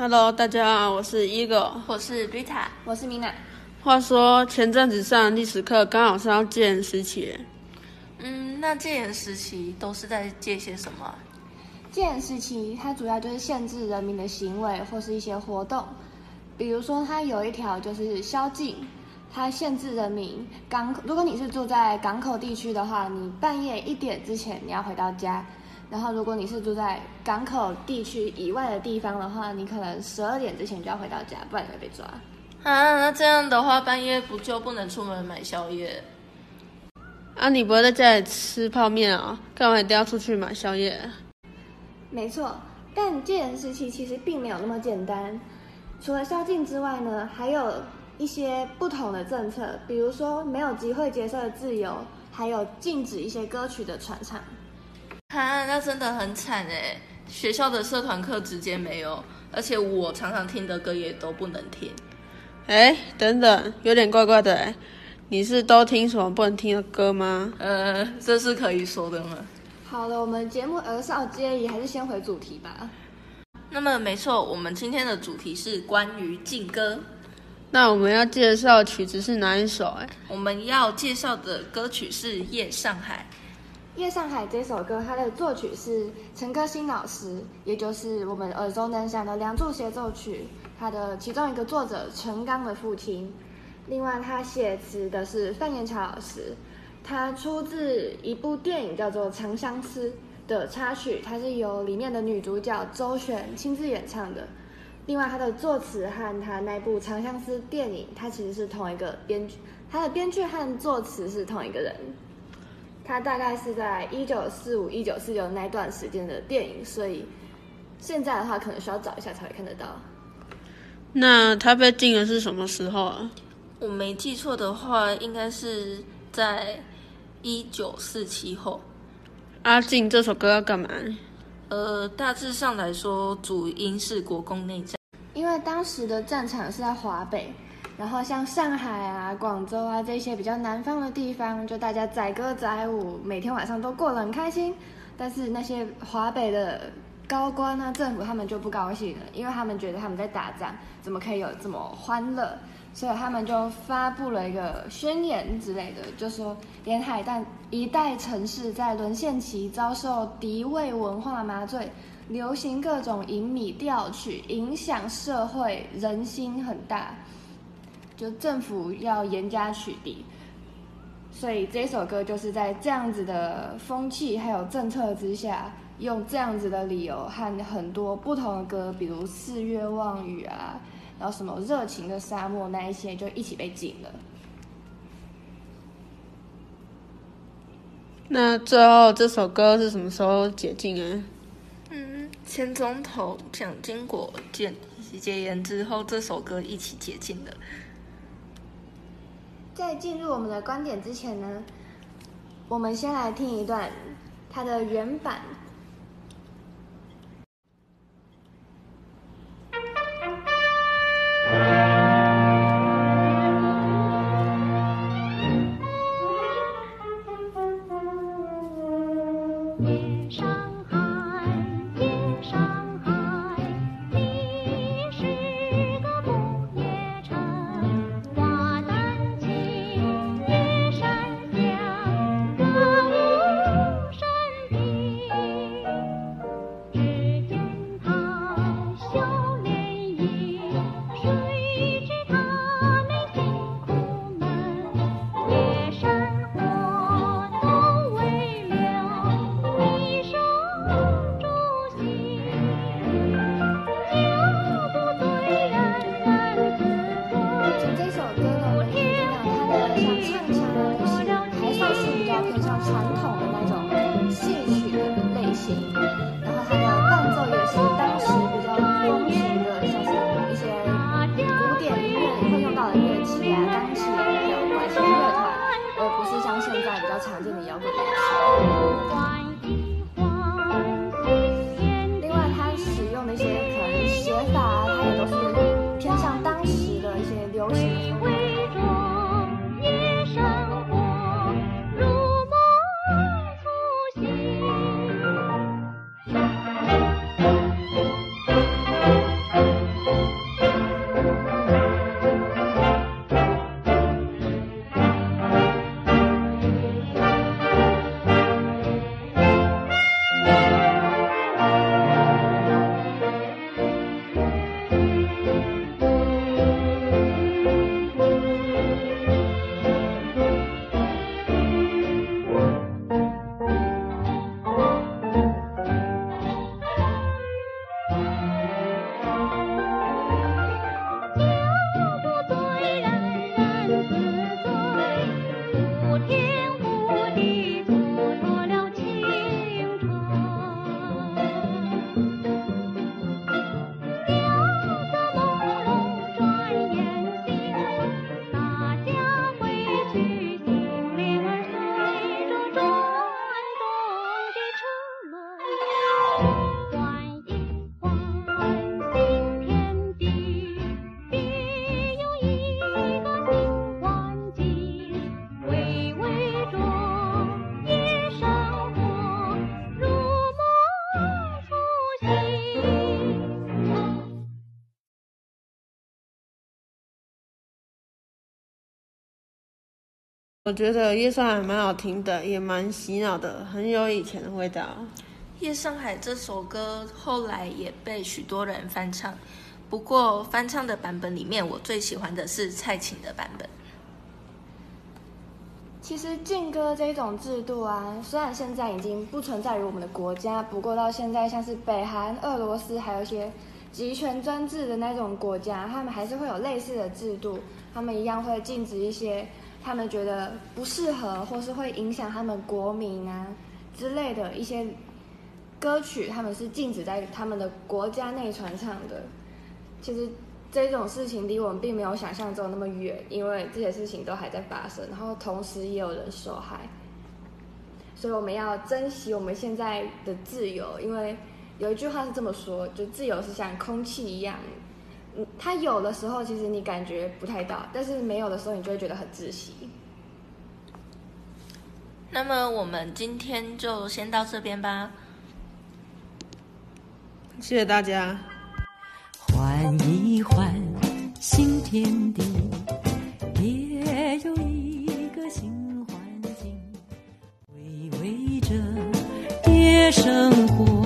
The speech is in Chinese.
Hello，大家好，我是 Eagle，我是 Rita，我是 Mina。话说前阵子上历史课，刚好是要戒严时期。嗯，那戒严时期都是在戒些什么？戒严时期它主要就是限制人民的行为或是一些活动，比如说它有一条就是宵禁，它限制人民港，如果你是住在港口地区的话，你半夜一点之前你要回到家。然后，如果你是住在港口地区以外的地方的话，你可能十二点之前就要回到家，不然你会被抓。啊，那这样的话，半夜不就不能出门买宵夜？啊，你不会在家里吃泡面啊？干嘛一定要出去买宵夜？没错，但戒严时期其实并没有那么简单。除了宵禁之外呢，还有一些不同的政策，比如说没有集会结社的自由，还有禁止一些歌曲的传唱。啊，那真的很惨哎！学校的社团课直接没有，而且我常常听的歌也都不能听。哎，等等，有点怪怪的哎！你是都听什么不能听的歌吗？呃，这是可以说的吗？好了，我们节目儿少皆宜，还是先回主题吧。那么没错，我们今天的主题是关于禁歌。那我们要介绍的曲子是哪一首？哎，我们要介绍的歌曲是《夜上海》。《夜上海》这首歌，它的作曲是陈歌辛老师，也就是我们耳熟能详的《梁祝协奏曲》，他的其中一个作者陈刚的父亲。另外，他写词的是范延桥老师，他出自一部电影叫做《长相思》的插曲，它是由里面的女主角周璇亲自演唱的。另外，他的作词和他那部《长相思》电影，他其实是同一个编剧，他的编剧和作词是同一个人。它大概是在一九四五、一九四六那段时间的电影，所以现在的话可能需要找一下才会看得到。那它被禁的是什么时候啊？我没记错的话，应该是在一九四七后。阿静这首歌要干嘛？呃，大致上来说，主因是国共内战，因为当时的战场是在华北。然后像上海啊、广州啊这些比较南方的地方，就大家载歌载舞，每天晚上都过得很开心。但是那些华北的高官啊、政府他们就不高兴了，因为他们觉得他们在打仗，怎么可以有这么欢乐？所以他们就发布了一个宣言之类的，就说沿海但一带城市在沦陷期遭受敌伪文化麻醉，流行各种淫靡调曲，影响社会人心很大。就政府要严加取缔，所以这首歌就是在这样子的风气还有政策之下，用这样子的理由和很多不同的歌，比如《四月望雨》啊，然后什么《热情的沙漠》那一些，就一起被禁了。那最后这首歌是什么时候解禁啊？嗯，前总统蒋经国戒戒严之后，这首歌一起解禁了。在进入我们的观点之前呢，我们先来听一段它的原版。常见的摇滚乐。我觉得《夜上海》蛮好听的，也蛮洗脑的，很有以前的味道。《夜上海》这首歌后来也被许多人翻唱，不过翻唱的版本里面，我最喜欢的是蔡琴的版本。其实禁歌这种制度啊，虽然现在已经不存在于我们的国家，不过到现在，像是北韩、俄罗斯，还有一些集权专制的那种国家，他们还是会有类似的制度，他们一样会禁止一些他们觉得不适合或是会影响他们国民啊之类的一些。歌曲他们是禁止在他们的国家内传唱的。其实这种事情离我们并没有想象中那么远，因为这些事情都还在发生，然后同时也有人受害。所以我们要珍惜我们现在的自由，因为有一句话是这么说：就自由是像空气一样，它有的时候其实你感觉不太到，但是没有的时候你就会觉得很窒息。那么我们今天就先到这边吧。谢谢大家。换一换新天地，也有一个新环境，回味着夜声。